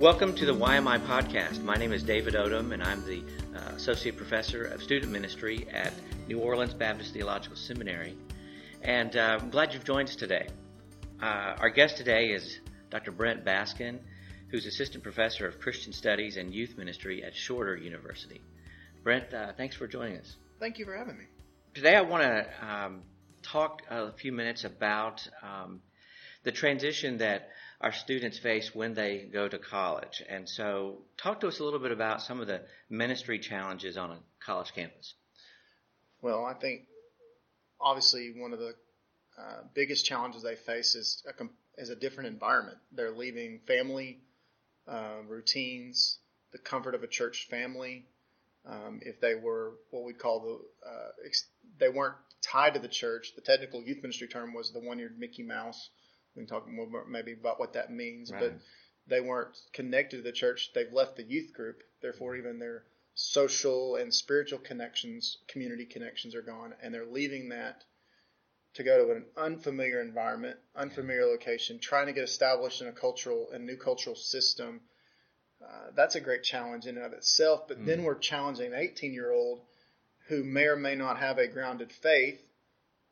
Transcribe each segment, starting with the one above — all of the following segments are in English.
Welcome to the YMI podcast. My name is David Odom, and I'm the uh, Associate Professor of Student Ministry at New Orleans Baptist Theological Seminary. And uh, I'm glad you've joined us today. Uh, our guest today is Dr. Brent Baskin, who's Assistant Professor of Christian Studies and Youth Ministry at Shorter University. Brent, uh, thanks for joining us. Thank you for having me. Today I want to um, talk a few minutes about um, the transition that our students face when they go to college. And so, talk to us a little bit about some of the ministry challenges on a college campus. Well, I think obviously one of the uh, biggest challenges they face is a, is a different environment. They're leaving family uh, routines, the comfort of a church family. Um, if they were what we call the, uh, ex- they weren't tied to the church. The technical youth ministry term was the one-eared Mickey Mouse we can talk more maybe about what that means, right. but they weren't connected to the church. They've left the youth group. Therefore, even their social and spiritual connections, community connections are gone, and they're leaving that to go to an unfamiliar environment, unfamiliar location, trying to get established in a cultural and new cultural system. Uh, that's a great challenge in and of itself. But mm. then we're challenging an 18 year old who may or may not have a grounded faith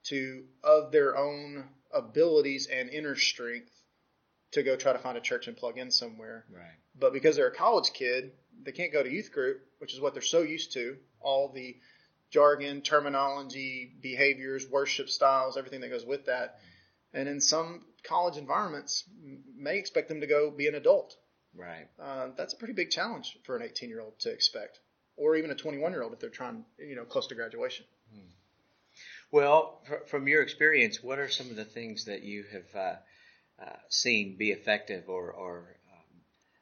to, of their own abilities and inner strength to go try to find a church and plug in somewhere. Right. But because they're a college kid, they can't go to youth group, which is what they're so used to. All the jargon, terminology, behaviors, worship styles, everything that goes with that. And in some college environments, may expect them to go be an adult. Right. Uh, that's a pretty big challenge for an 18 year old to expect, or even a 21 year old if they're trying, you know, close to graduation. Well, from your experience, what are some of the things that you have uh, uh, seen be effective or, or um,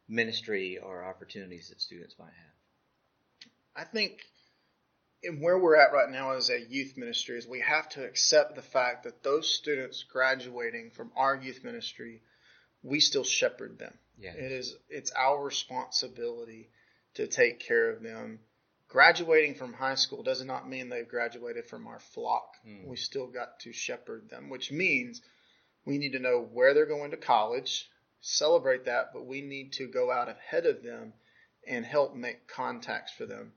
ministry or opportunities that students might have? I think in where we're at right now as a youth ministry is we have to accept the fact that those students graduating from our youth ministry, we still shepherd them. Yes. It is it's our responsibility to take care of them graduating from high school does not mean they've graduated from our flock. Mm. We still got to shepherd them, which means we need to know where they're going to college, celebrate that, but we need to go out ahead of them and help make contacts for them.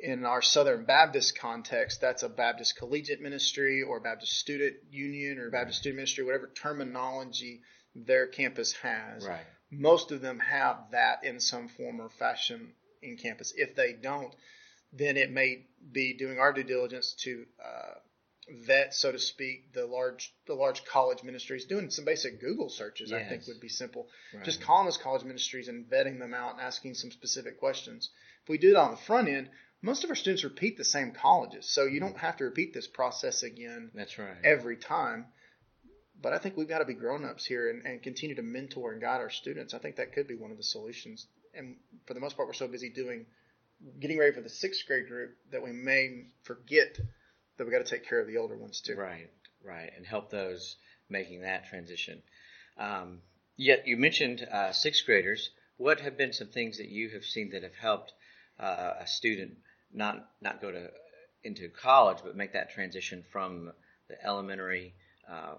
In our Southern Baptist context, that's a Baptist collegiate ministry or Baptist student union or Baptist right. student ministry, whatever terminology their campus has. Right. Most of them have that in some form or fashion in campus. If they don't, then it may be doing our due diligence to uh, vet, so to speak, the large the large college ministries. Doing some basic Google searches, yes. I think, would be simple. Right. Just calling those college ministries and vetting them out and asking some specific questions. If we do that on the front end, most of our students repeat the same colleges, so you don't have to repeat this process again. That's right. Every time. But I think we've got to be grown ups here and, and continue to mentor and guide our students. I think that could be one of the solutions and for the most part, we're so busy doing getting ready for the sixth grade group that we may forget that we got to take care of the older ones too. Right, right, and help those making that transition. Um, yet you mentioned uh, sixth graders. What have been some things that you have seen that have helped uh, a student not not go to into college, but make that transition from the elementary uh,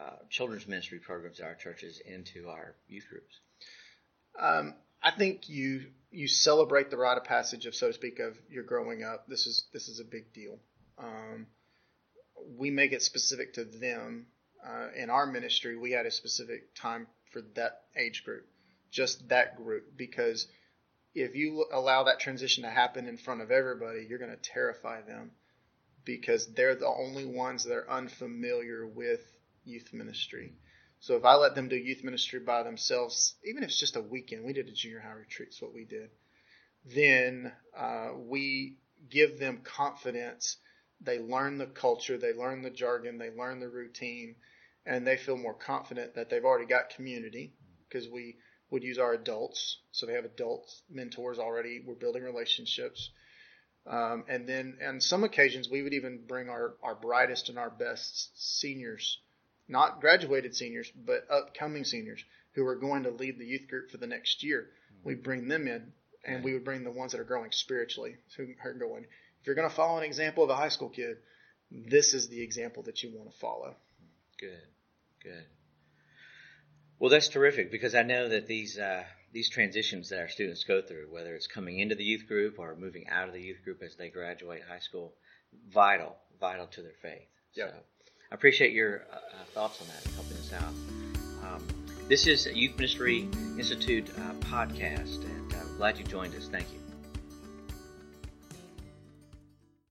uh children's ministry programs at our churches into our youth groups? Um, I think you you celebrate the rite of passage of so to speak of your growing up. This is this is a big deal. Um, we make it specific to them. Uh, in our ministry, we had a specific time for that age group, just that group, because if you allow that transition to happen in front of everybody, you're going to terrify them because they're the only ones that are unfamiliar with youth ministry. So if I let them do youth ministry by themselves, even if it's just a weekend, we did a junior high retreat, it's what we did. Then uh, we give them confidence. They learn the culture, they learn the jargon, they learn the routine, and they feel more confident that they've already got community because we would use our adults. So they have adult mentors already. We're building relationships. Um, and then on some occasions, we would even bring our, our brightest and our best seniors not graduated seniors, but upcoming seniors who are going to lead the youth group for the next year. We bring them in, and we would bring the ones that are growing spiritually, who are going. If you're going to follow an example of a high school kid, this is the example that you want to follow. Good, good. Well, that's terrific because I know that these uh, these transitions that our students go through, whether it's coming into the youth group or moving out of the youth group as they graduate high school, vital, vital to their faith. Yeah. So I appreciate your uh, uh, thoughts on that and helping us out. Um, this is a Youth Ministry Institute uh, podcast, and I'm glad you joined us. Thank you.